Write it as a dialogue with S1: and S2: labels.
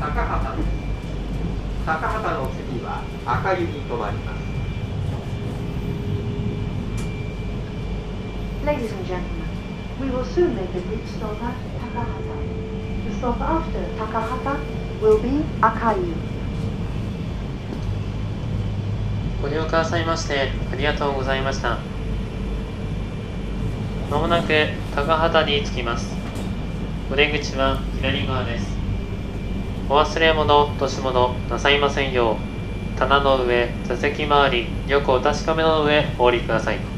S1: 高畑高畑の次は赤湯に止まります
S2: Ladies and gentlemen, we will soon make a brief stop at Takahata. The stop after Takahata will be Akayu.
S3: ご利用くださいましてありがとうございました。まもなく高畑に着きます。お出口は左側です。お忘れ物落とし物なさいませんよう。棚の上座席周りよくお確かめの上お降りください。